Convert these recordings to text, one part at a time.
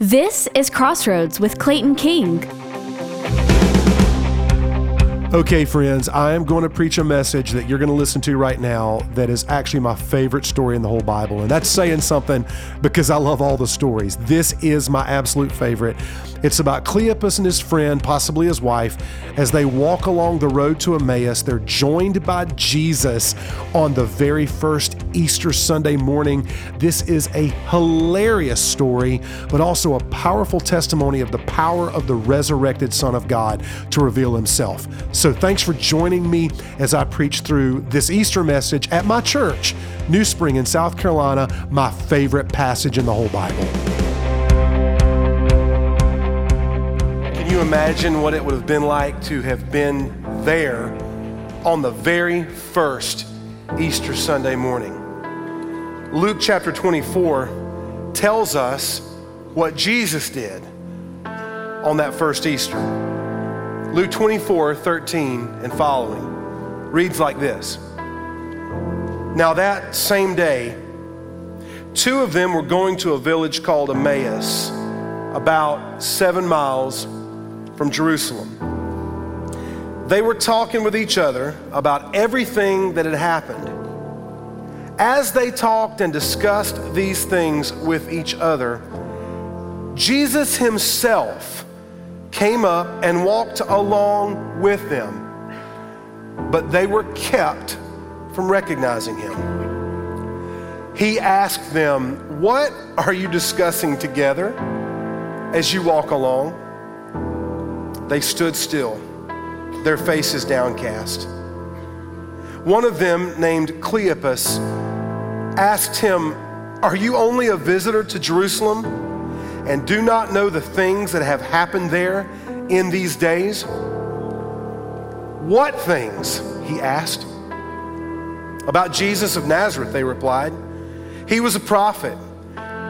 This is Crossroads with Clayton King. Okay, friends, I am going to preach a message that you're going to listen to right now that is actually my favorite story in the whole Bible. And that's saying something because I love all the stories. This is my absolute favorite. It's about Cleopas and his friend, possibly his wife, as they walk along the road to Emmaus. They're joined by Jesus on the very first Easter Sunday morning. This is a hilarious story, but also a powerful testimony of the power of the resurrected Son of God to reveal himself. So thanks for joining me as I preach through this Easter message at my church, NewSpring in South Carolina, my favorite passage in the whole Bible. Can you imagine what it would have been like to have been there on the very first Easter Sunday morning? Luke chapter 24 tells us what Jesus did on that first Easter. Luke 24, 13 and following reads like this Now that same day, two of them were going to a village called Emmaus, about seven miles from Jerusalem. They were talking with each other about everything that had happened. As they talked and discussed these things with each other, Jesus himself came up and walked along with them, but they were kept from recognizing him. He asked them, What are you discussing together as you walk along? They stood still, their faces downcast. One of them, named Cleopas, asked him, Are you only a visitor to Jerusalem? And do not know the things that have happened there in these days? What things? He asked. About Jesus of Nazareth, they replied. He was a prophet,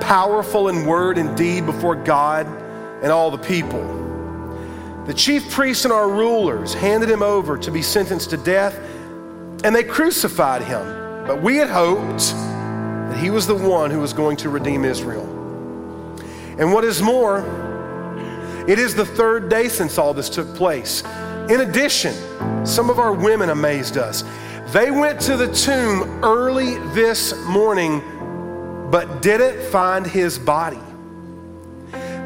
powerful in word and deed before God and all the people. The chief priests and our rulers handed him over to be sentenced to death, and they crucified him. But we had hoped that he was the one who was going to redeem Israel. And what is more, it is the third day since all this took place. In addition, some of our women amazed us. They went to the tomb early this morning, but didn't find his body.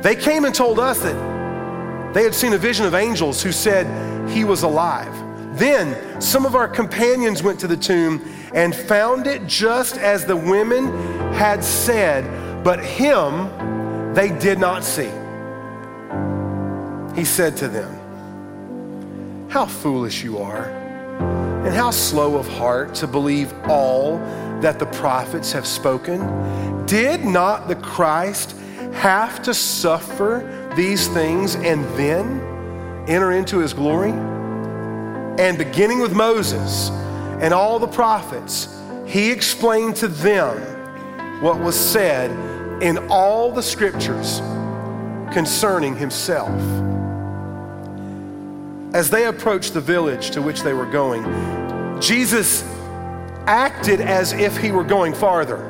They came and told us that they had seen a vision of angels who said he was alive. Then some of our companions went to the tomb and found it just as the women had said, but him they did not see. He said to them, How foolish you are, and how slow of heart to believe all that the prophets have spoken. Did not the Christ have to suffer these things and then enter into his glory? And beginning with Moses and all the prophets, he explained to them what was said in all the scriptures concerning himself. As they approached the village to which they were going, Jesus acted as if he were going farther.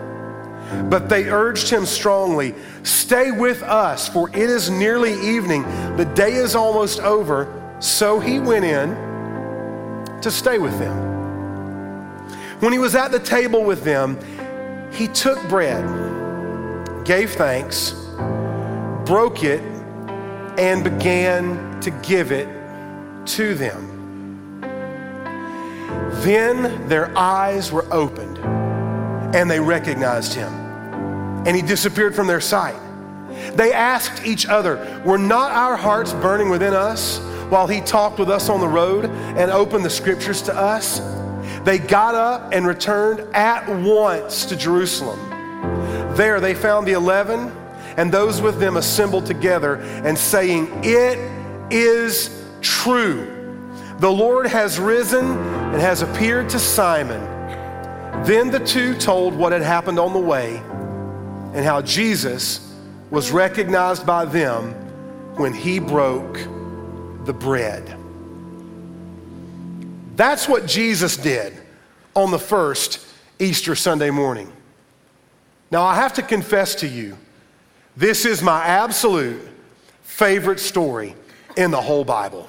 But they urged him strongly, Stay with us, for it is nearly evening. The day is almost over. So he went in to stay with them. When he was at the table with them, he took bread gave thanks, broke it, and began to give it to them. Then their eyes were opened and they recognized him, and he disappeared from their sight. They asked each other, Were not our hearts burning within us while he talked with us on the road and opened the scriptures to us? They got up and returned at once to Jerusalem. There they found the eleven and those with them assembled together and saying, It is true. The Lord has risen and has appeared to Simon. Then the two told what had happened on the way and how Jesus was recognized by them when he broke the bread. That's what Jesus did on the first Easter Sunday morning. Now, I have to confess to you, This is my absolute favorite story in the whole Bible.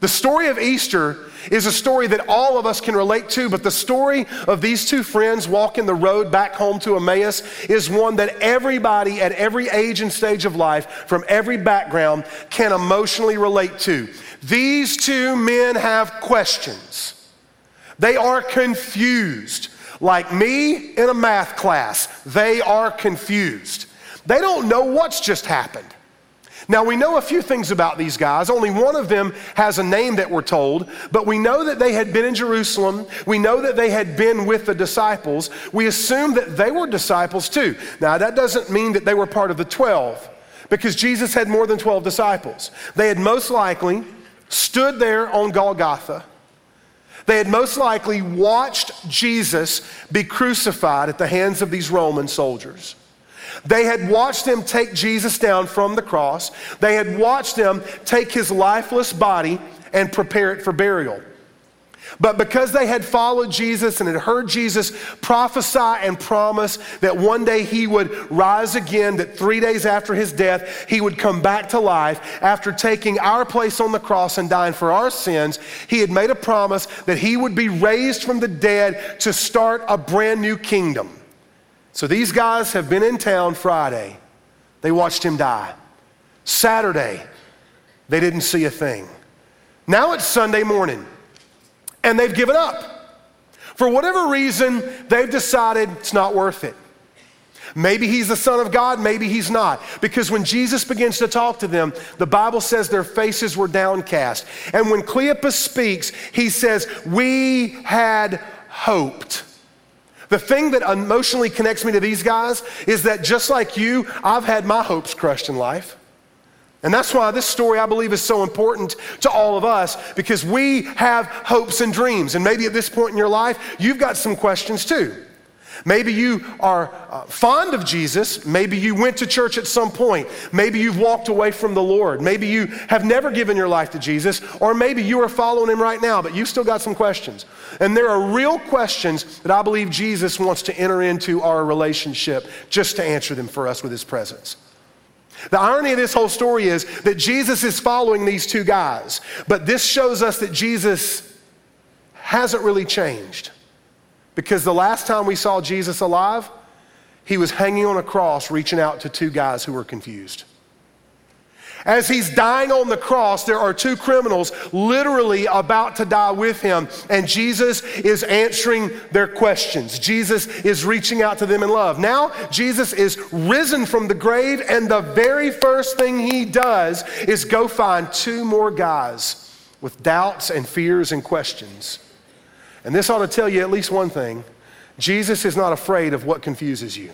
The story of Easter is a story that all of us can relate to, but the story of these two friends walking the road back home to Emmaus is one that everybody at every age and stage of life, from every background, can emotionally relate to. These two men have questions. They are confused. Like me in a math class, they are confused. They don't know what's just happened. Now, we know a few things about these guys. Only one of them has a name that we're told, but we know that they had been in Jerusalem. We know that they had been with the disciples. We assume that they were disciples too. Now, that doesn't mean that they were part of the 12, because Jesus had more than 12 disciples. They had most likely stood there on Golgotha. They had most likely watched Jesus be crucified at the hands of these Roman soldiers. They had watched him take Jesus down from the cross. They had watched him take his lifeless body and prepare it for burial. But because they had followed Jesus and had heard Jesus prophesy and promise that one day he would rise again, that three days after his death, he would come back to life after taking our place on the cross and dying for our sins, he had made a promise that he would be raised from the dead to start a brand new kingdom. So these guys have been in town Friday. They watched him die. Saturday, they didn't see a thing. Now it's Sunday morning, and they've given up. For whatever reason, they've decided it's not worth it. Maybe he's the Son of God, maybe he's not. Because when Jesus begins to talk to them, the Bible says their faces were downcast. And when Cleopas speaks, he says, We had hoped. The thing that emotionally connects me to these guys is that just like you, I've had my hopes crushed in life. And that's why this story, I believe, is so important to all of us because we have hopes and dreams. And maybe at this point in your life, you've got some questions too. Maybe you are uh, fond of Jesus. Maybe you went to church at some point. Maybe you've walked away from the Lord. Maybe you have never given your life to Jesus. Or maybe you are following him right now, but you've still got some questions. And there are real questions that I believe Jesus wants to enter into our relationship just to answer them for us with his presence. The irony of this whole story is that Jesus is following these two guys, but this shows us that Jesus hasn't really changed. Because the last time we saw Jesus alive, he was hanging on a cross reaching out to two guys who were confused. As he's dying on the cross, there are two criminals literally about to die with him, and Jesus is answering their questions. Jesus is reaching out to them in love. Now, Jesus is risen from the grave, and the very first thing he does is go find two more guys with doubts and fears and questions. And this ought to tell you at least one thing Jesus is not afraid of what confuses you.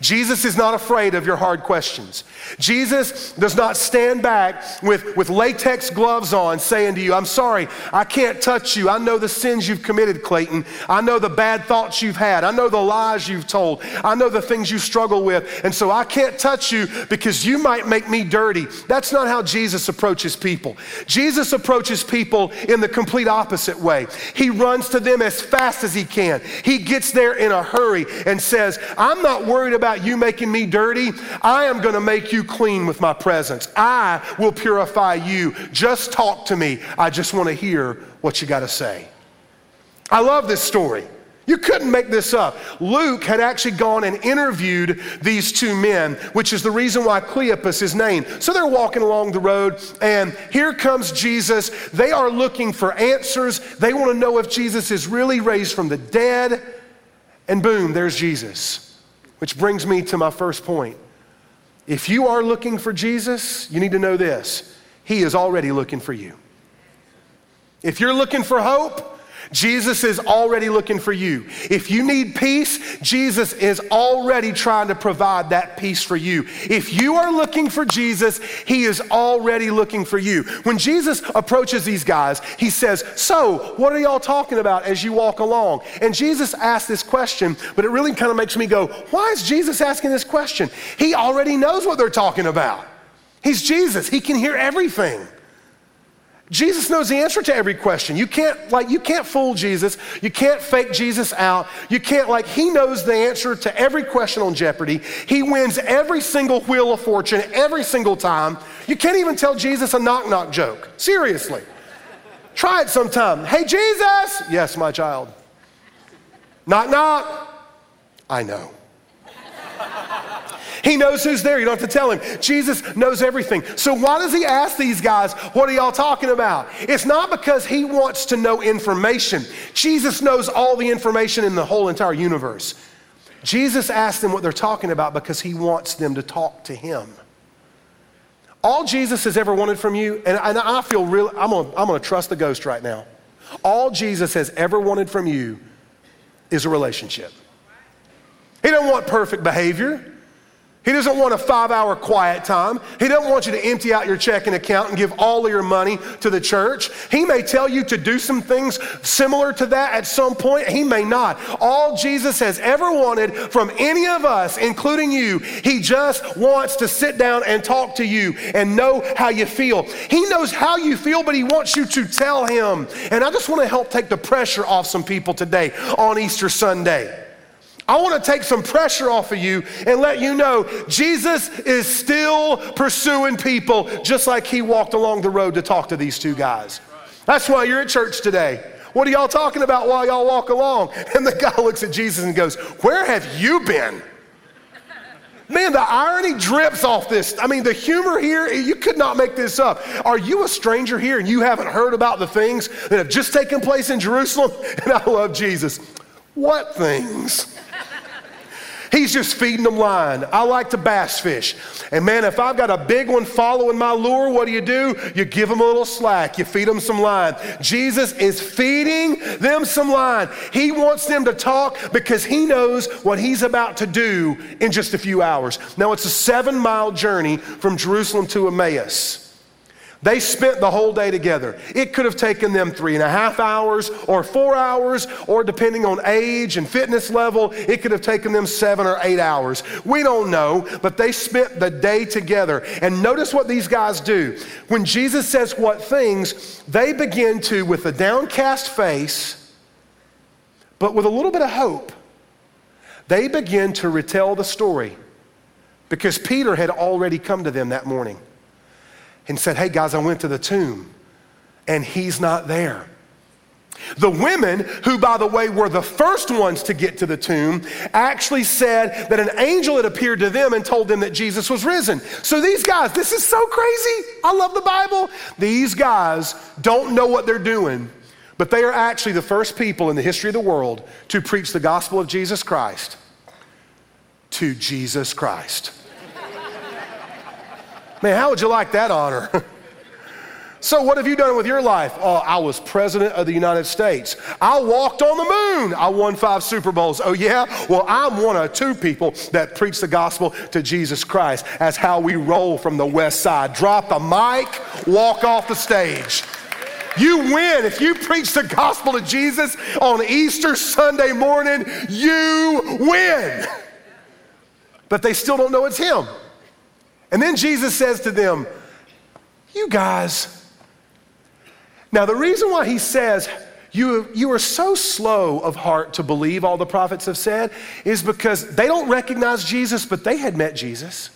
Jesus is not afraid of your hard questions. Jesus does not stand back with, with latex gloves on saying to you, I'm sorry, I can't touch you. I know the sins you've committed, Clayton. I know the bad thoughts you've had. I know the lies you've told. I know the things you struggle with. And so I can't touch you because you might make me dirty. That's not how Jesus approaches people. Jesus approaches people in the complete opposite way. He runs to them as fast as he can. He gets there in a hurry and says, I'm not worried about you making me dirty. I am going to make you clean with my presence. I will purify you. Just talk to me. I just want to hear what you got to say. I love this story. You couldn't make this up. Luke had actually gone and interviewed these two men, which is the reason why Cleopas is named. So they're walking along the road, and here comes Jesus. They are looking for answers. They want to know if Jesus is really raised from the dead. And boom, there's Jesus. Which brings me to my first point. If you are looking for Jesus, you need to know this He is already looking for you. If you're looking for hope, Jesus is already looking for you. If you need peace, Jesus is already trying to provide that peace for you. If you are looking for Jesus, he is already looking for you. When Jesus approaches these guys, he says, So, what are y'all talking about as you walk along? And Jesus asked this question, but it really kind of makes me go, Why is Jesus asking this question? He already knows what they're talking about. He's Jesus, he can hear everything. Jesus knows the answer to every question. You can't like you can't fool Jesus. You can't fake Jesus out. You can't like he knows the answer to every question on Jeopardy. He wins every single wheel of fortune every single time. You can't even tell Jesus a knock knock joke. Seriously. Try it sometime. Hey Jesus. Yes, my child. Knock knock. I know. He knows who's there. You don't have to tell him. Jesus knows everything. So, why does he ask these guys, What are y'all talking about? It's not because he wants to know information. Jesus knows all the information in the whole entire universe. Jesus asked them what they're talking about because he wants them to talk to him. All Jesus has ever wanted from you, and, and I feel real, I'm gonna, I'm gonna trust the ghost right now. All Jesus has ever wanted from you is a relationship. He doesn't want perfect behavior. He doesn't want a five hour quiet time. He doesn't want you to empty out your checking account and give all of your money to the church. He may tell you to do some things similar to that at some point. He may not. All Jesus has ever wanted from any of us, including you, he just wants to sit down and talk to you and know how you feel. He knows how you feel, but he wants you to tell him. And I just want to help take the pressure off some people today on Easter Sunday. I want to take some pressure off of you and let you know Jesus is still pursuing people just like he walked along the road to talk to these two guys. That's why you're at church today. What are y'all talking about while y'all walk along? And the guy looks at Jesus and goes, Where have you been? Man, the irony drips off this. I mean, the humor here, you could not make this up. Are you a stranger here and you haven't heard about the things that have just taken place in Jerusalem? And I love Jesus. What things? He's just feeding them line. I like to bass fish. And man, if I've got a big one following my lure, what do you do? You give them a little slack. You feed them some line. Jesus is feeding them some line. He wants them to talk because he knows what he's about to do in just a few hours. Now, it's a seven mile journey from Jerusalem to Emmaus. They spent the whole day together. It could have taken them three and a half hours or four hours, or depending on age and fitness level, it could have taken them seven or eight hours. We don't know, but they spent the day together. And notice what these guys do. When Jesus says what things, they begin to, with a downcast face, but with a little bit of hope, they begin to retell the story because Peter had already come to them that morning and said, Hey guys, I went to the tomb and he's not there. The women, who by the way were the first ones to get to the tomb, actually said that an angel had appeared to them and told them that Jesus was risen. So these guys, this is so crazy. I love the Bible. These guys don't know what they're doing, but they are actually the first people in the history of the world to preach the gospel of Jesus Christ to Jesus Christ. Man, how would you like that honor? so, what have you done with your life? Oh, I was president of the United States. I walked on the moon. I won five Super Bowls. Oh, yeah? Well, I'm one of two people that preach the gospel to Jesus Christ. That's how we roll from the west side. Drop the mic, walk off the stage. You win. If you preach the gospel to Jesus on Easter Sunday morning, you win. But they still don't know it's Him. And then Jesus says to them, You guys, now the reason why he says, you, you are so slow of heart to believe all the prophets have said is because they don't recognize Jesus, but they had met Jesus.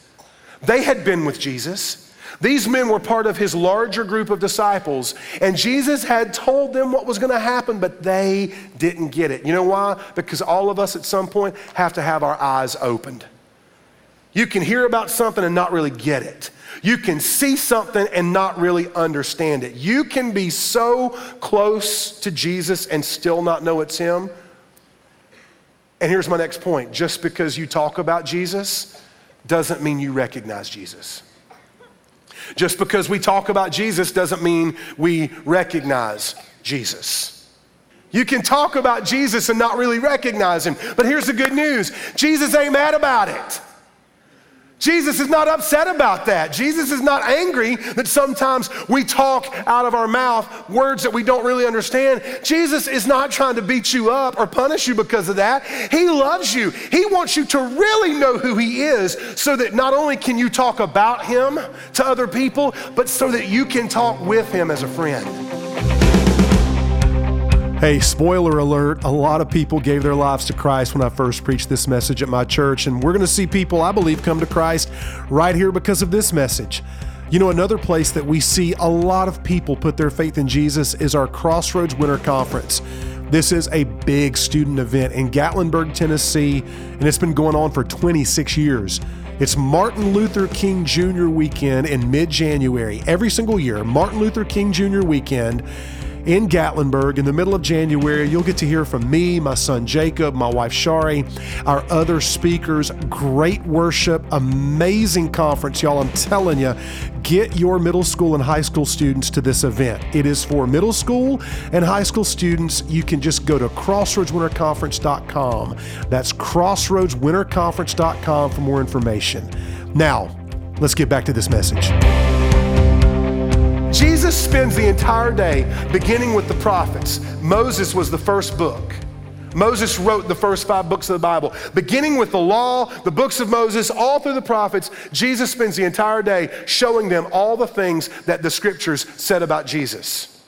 They had been with Jesus. These men were part of his larger group of disciples, and Jesus had told them what was going to happen, but they didn't get it. You know why? Because all of us at some point have to have our eyes opened. You can hear about something and not really get it. You can see something and not really understand it. You can be so close to Jesus and still not know it's Him. And here's my next point just because you talk about Jesus doesn't mean you recognize Jesus. Just because we talk about Jesus doesn't mean we recognize Jesus. You can talk about Jesus and not really recognize him. But here's the good news Jesus ain't mad about it. Jesus is not upset about that. Jesus is not angry that sometimes we talk out of our mouth words that we don't really understand. Jesus is not trying to beat you up or punish you because of that. He loves you. He wants you to really know who He is so that not only can you talk about Him to other people, but so that you can talk with Him as a friend. Hey, spoiler alert, a lot of people gave their lives to Christ when I first preached this message at my church, and we're going to see people, I believe, come to Christ right here because of this message. You know, another place that we see a lot of people put their faith in Jesus is our Crossroads Winter Conference. This is a big student event in Gatlinburg, Tennessee, and it's been going on for 26 years. It's Martin Luther King Jr. weekend in mid January. Every single year, Martin Luther King Jr. weekend in Gatlinburg in the middle of January. You'll get to hear from me, my son Jacob, my wife Sharie, our other speakers. Great worship, amazing conference, y'all. I'm telling you, get your middle school and high school students to this event. It is for middle school and high school students. You can just go to crossroadswinterconference.com. That's crossroadswinterconference.com for more information. Now, let's get back to this message. Jesus spends the entire day beginning with the prophets. Moses was the first book. Moses wrote the first five books of the Bible. Beginning with the law, the books of Moses, all through the prophets, Jesus spends the entire day showing them all the things that the scriptures said about Jesus.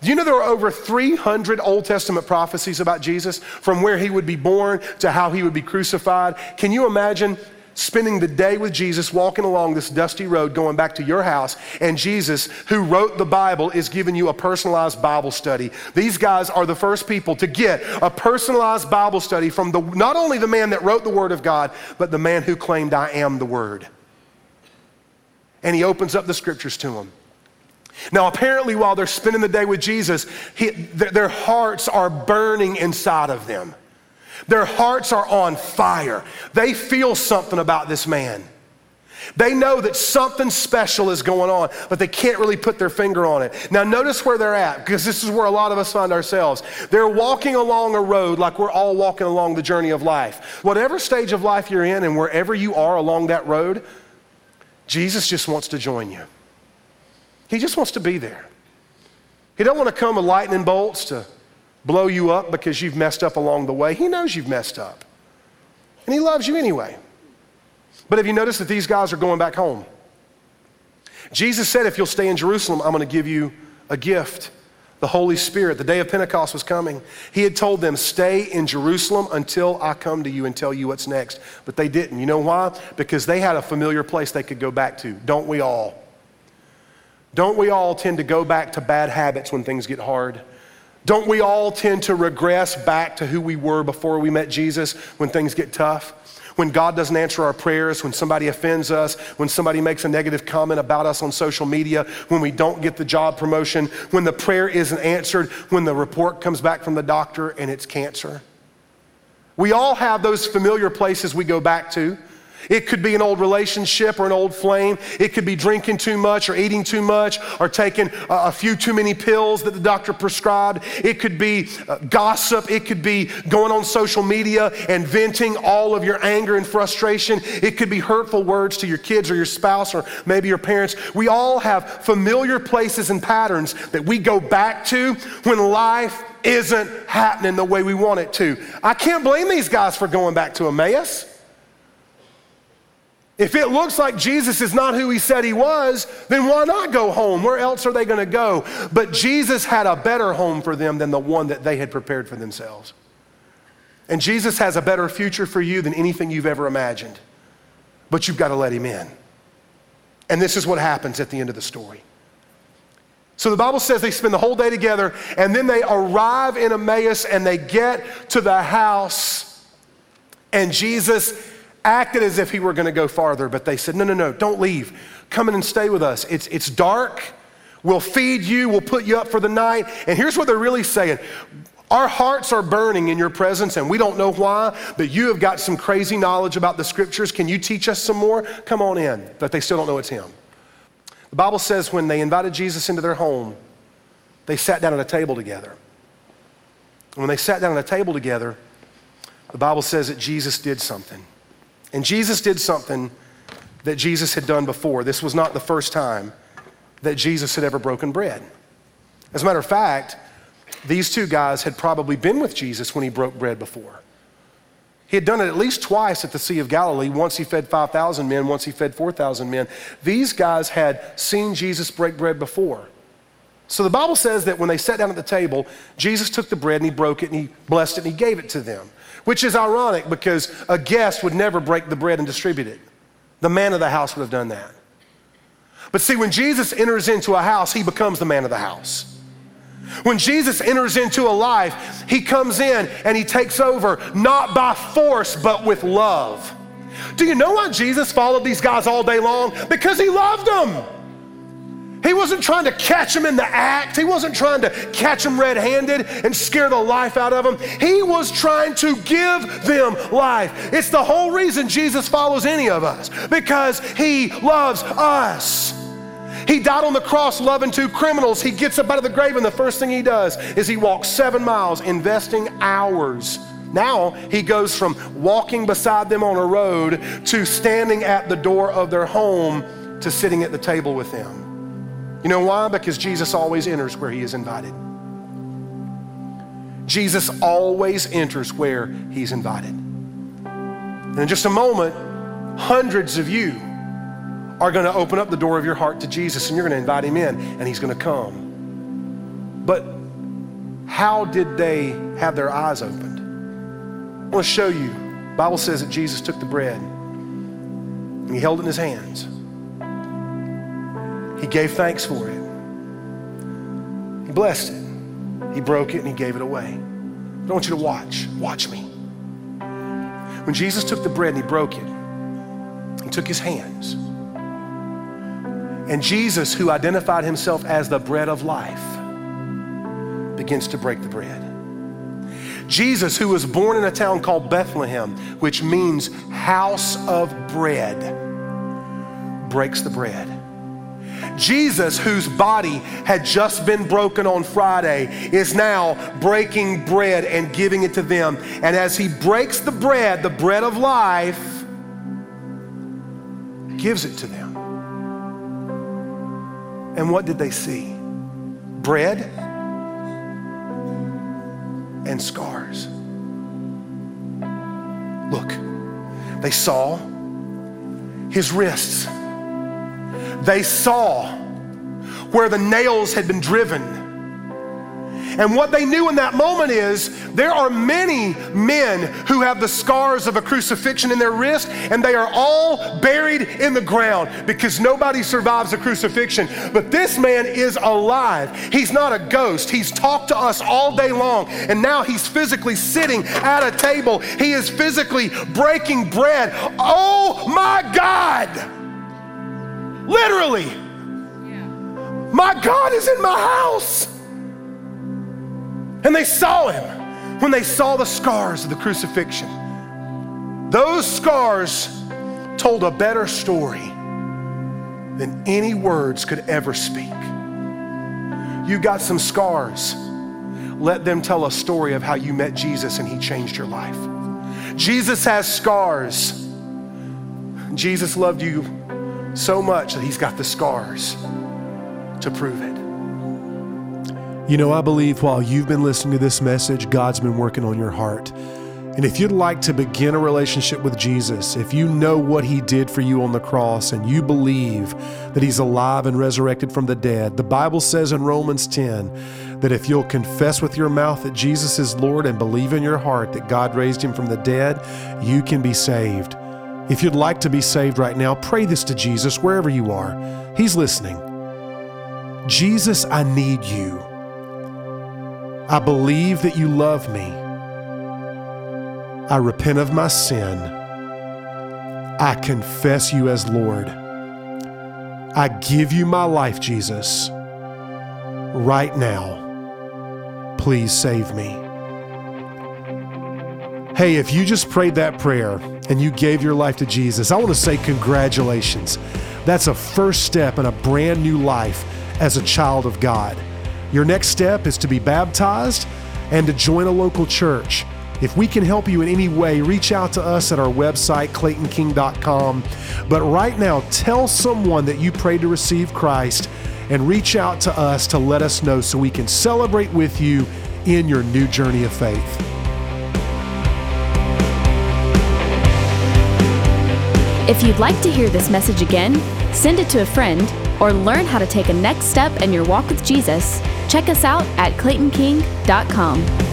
Do you know there are over 300 Old Testament prophecies about Jesus, from where he would be born to how he would be crucified? Can you imagine spending the day with Jesus, walking along this dusty road, going back to your house, and Jesus, who wrote the Bible, is giving you a personalized Bible study. These guys are the first people to get a personalized Bible study from the, not only the man that wrote the Word of God, but the man who claimed, I am the Word. And he opens up the scriptures to them. Now, apparently, while they're spending the day with Jesus, he, their hearts are burning inside of them. Their hearts are on fire. They feel something about this man. They know that something special is going on, but they can't really put their finger on it. Now, notice where they're at, because this is where a lot of us find ourselves. They're walking along a road like we're all walking along the journey of life. Whatever stage of life you're in and wherever you are along that road, Jesus just wants to join you. He just wants to be there. He don't want to come with lightning bolts to blow you up because you've messed up along the way. He knows you've messed up. And He loves you anyway. But have you noticed that these guys are going back home? Jesus said, If you'll stay in Jerusalem, I'm going to give you a gift the Holy Spirit. The day of Pentecost was coming. He had told them, Stay in Jerusalem until I come to you and tell you what's next. But they didn't. You know why? Because they had a familiar place they could go back to. Don't we all? Don't we all tend to go back to bad habits when things get hard? Don't we all tend to regress back to who we were before we met Jesus when things get tough? When God doesn't answer our prayers, when somebody offends us, when somebody makes a negative comment about us on social media, when we don't get the job promotion, when the prayer isn't answered, when the report comes back from the doctor and it's cancer. We all have those familiar places we go back to. It could be an old relationship or an old flame. It could be drinking too much or eating too much or taking a few too many pills that the doctor prescribed. It could be uh, gossip. It could be going on social media and venting all of your anger and frustration. It could be hurtful words to your kids or your spouse or maybe your parents. We all have familiar places and patterns that we go back to when life isn't happening the way we want it to. I can't blame these guys for going back to Emmaus. If it looks like Jesus is not who he said he was, then why not go home? Where else are they going to go? But Jesus had a better home for them than the one that they had prepared for themselves. And Jesus has a better future for you than anything you've ever imagined. But you've got to let him in. And this is what happens at the end of the story. So the Bible says they spend the whole day together and then they arrive in Emmaus and they get to the house and Jesus acted as if he were going to go farther, but they said, No, no, no, don't leave. Come in and stay with us. It's, it's dark. We'll feed you. We'll put you up for the night. And here's what they're really saying Our hearts are burning in your presence, and we don't know why, but you have got some crazy knowledge about the scriptures. Can you teach us some more? Come on in. But they still don't know it's him. The Bible says when they invited Jesus into their home, they sat down at a table together. And when they sat down at a table together, the Bible says that Jesus did something. And Jesus did something that Jesus had done before. This was not the first time that Jesus had ever broken bread. As a matter of fact, these two guys had probably been with Jesus when he broke bread before. He had done it at least twice at the Sea of Galilee. Once he fed 5,000 men, once he fed 4,000 men. These guys had seen Jesus break bread before. So the Bible says that when they sat down at the table, Jesus took the bread and he broke it and he blessed it and he gave it to them, which is ironic because a guest would never break the bread and distribute it. The man of the house would have done that. But see, when Jesus enters into a house, he becomes the man of the house. When Jesus enters into a life, he comes in and he takes over not by force, but with love. Do you know why Jesus followed these guys all day long? Because he loved them. He wasn't trying to catch them in the act. He wasn't trying to catch them red handed and scare the life out of them. He was trying to give them life. It's the whole reason Jesus follows any of us, because he loves us. He died on the cross loving two criminals. He gets up out of the grave, and the first thing he does is he walks seven miles, investing hours. Now he goes from walking beside them on a road to standing at the door of their home to sitting at the table with them. You know why? Because Jesus always enters where he is invited. Jesus always enters where he's invited. And in just a moment, hundreds of you are going to open up the door of your heart to Jesus and you're going to invite him in and he's going to come. But how did they have their eyes opened? I want to show you. The Bible says that Jesus took the bread and he held it in his hands. He gave thanks for it. He blessed it. He broke it and he gave it away. I want you to watch. Watch me. When Jesus took the bread and he broke it, he took his hands and Jesus, who identified himself as the bread of life, begins to break the bread. Jesus, who was born in a town called Bethlehem, which means house of bread, breaks the bread. Jesus, whose body had just been broken on Friday, is now breaking bread and giving it to them. And as he breaks the bread, the bread of life, gives it to them. And what did they see? Bread and scars. Look, they saw his wrists. They saw where the nails had been driven and what they knew in that moment is there are many men who have the scars of a crucifixion in their wrist, and they are all buried in the ground because nobody survives a crucifixion. But this man is alive. He's not a ghost. He's talked to us all day long, and now he's physically sitting at a table. He is physically breaking bread. Oh my God! Literally. My God is in my house. And they saw him when they saw the scars of the crucifixion. Those scars told a better story than any words could ever speak. You got some scars. Let them tell a story of how you met Jesus and he changed your life. Jesus has scars. Jesus loved you so much that he's got the scars to prove it. You know, I believe while you've been listening to this message, God's been working on your heart. And if you'd like to begin a relationship with Jesus, if you know what He did for you on the cross and you believe that He's alive and resurrected from the dead, the Bible says in Romans 10 that if you'll confess with your mouth that Jesus is Lord and believe in your heart that God raised Him from the dead, you can be saved. If you'd like to be saved right now, pray this to Jesus wherever you are. He's listening. Jesus, I need you. I believe that you love me. I repent of my sin. I confess you as Lord. I give you my life, Jesus. Right now, please save me. Hey, if you just prayed that prayer and you gave your life to Jesus, I want to say congratulations. That's a first step in a brand new life as a child of God. Your next step is to be baptized and to join a local church. If we can help you in any way, reach out to us at our website, claytonking.com. But right now, tell someone that you prayed to receive Christ and reach out to us to let us know so we can celebrate with you in your new journey of faith. If you'd like to hear this message again, send it to a friend, or learn how to take a next step in your walk with Jesus, check us out at claytonking.com.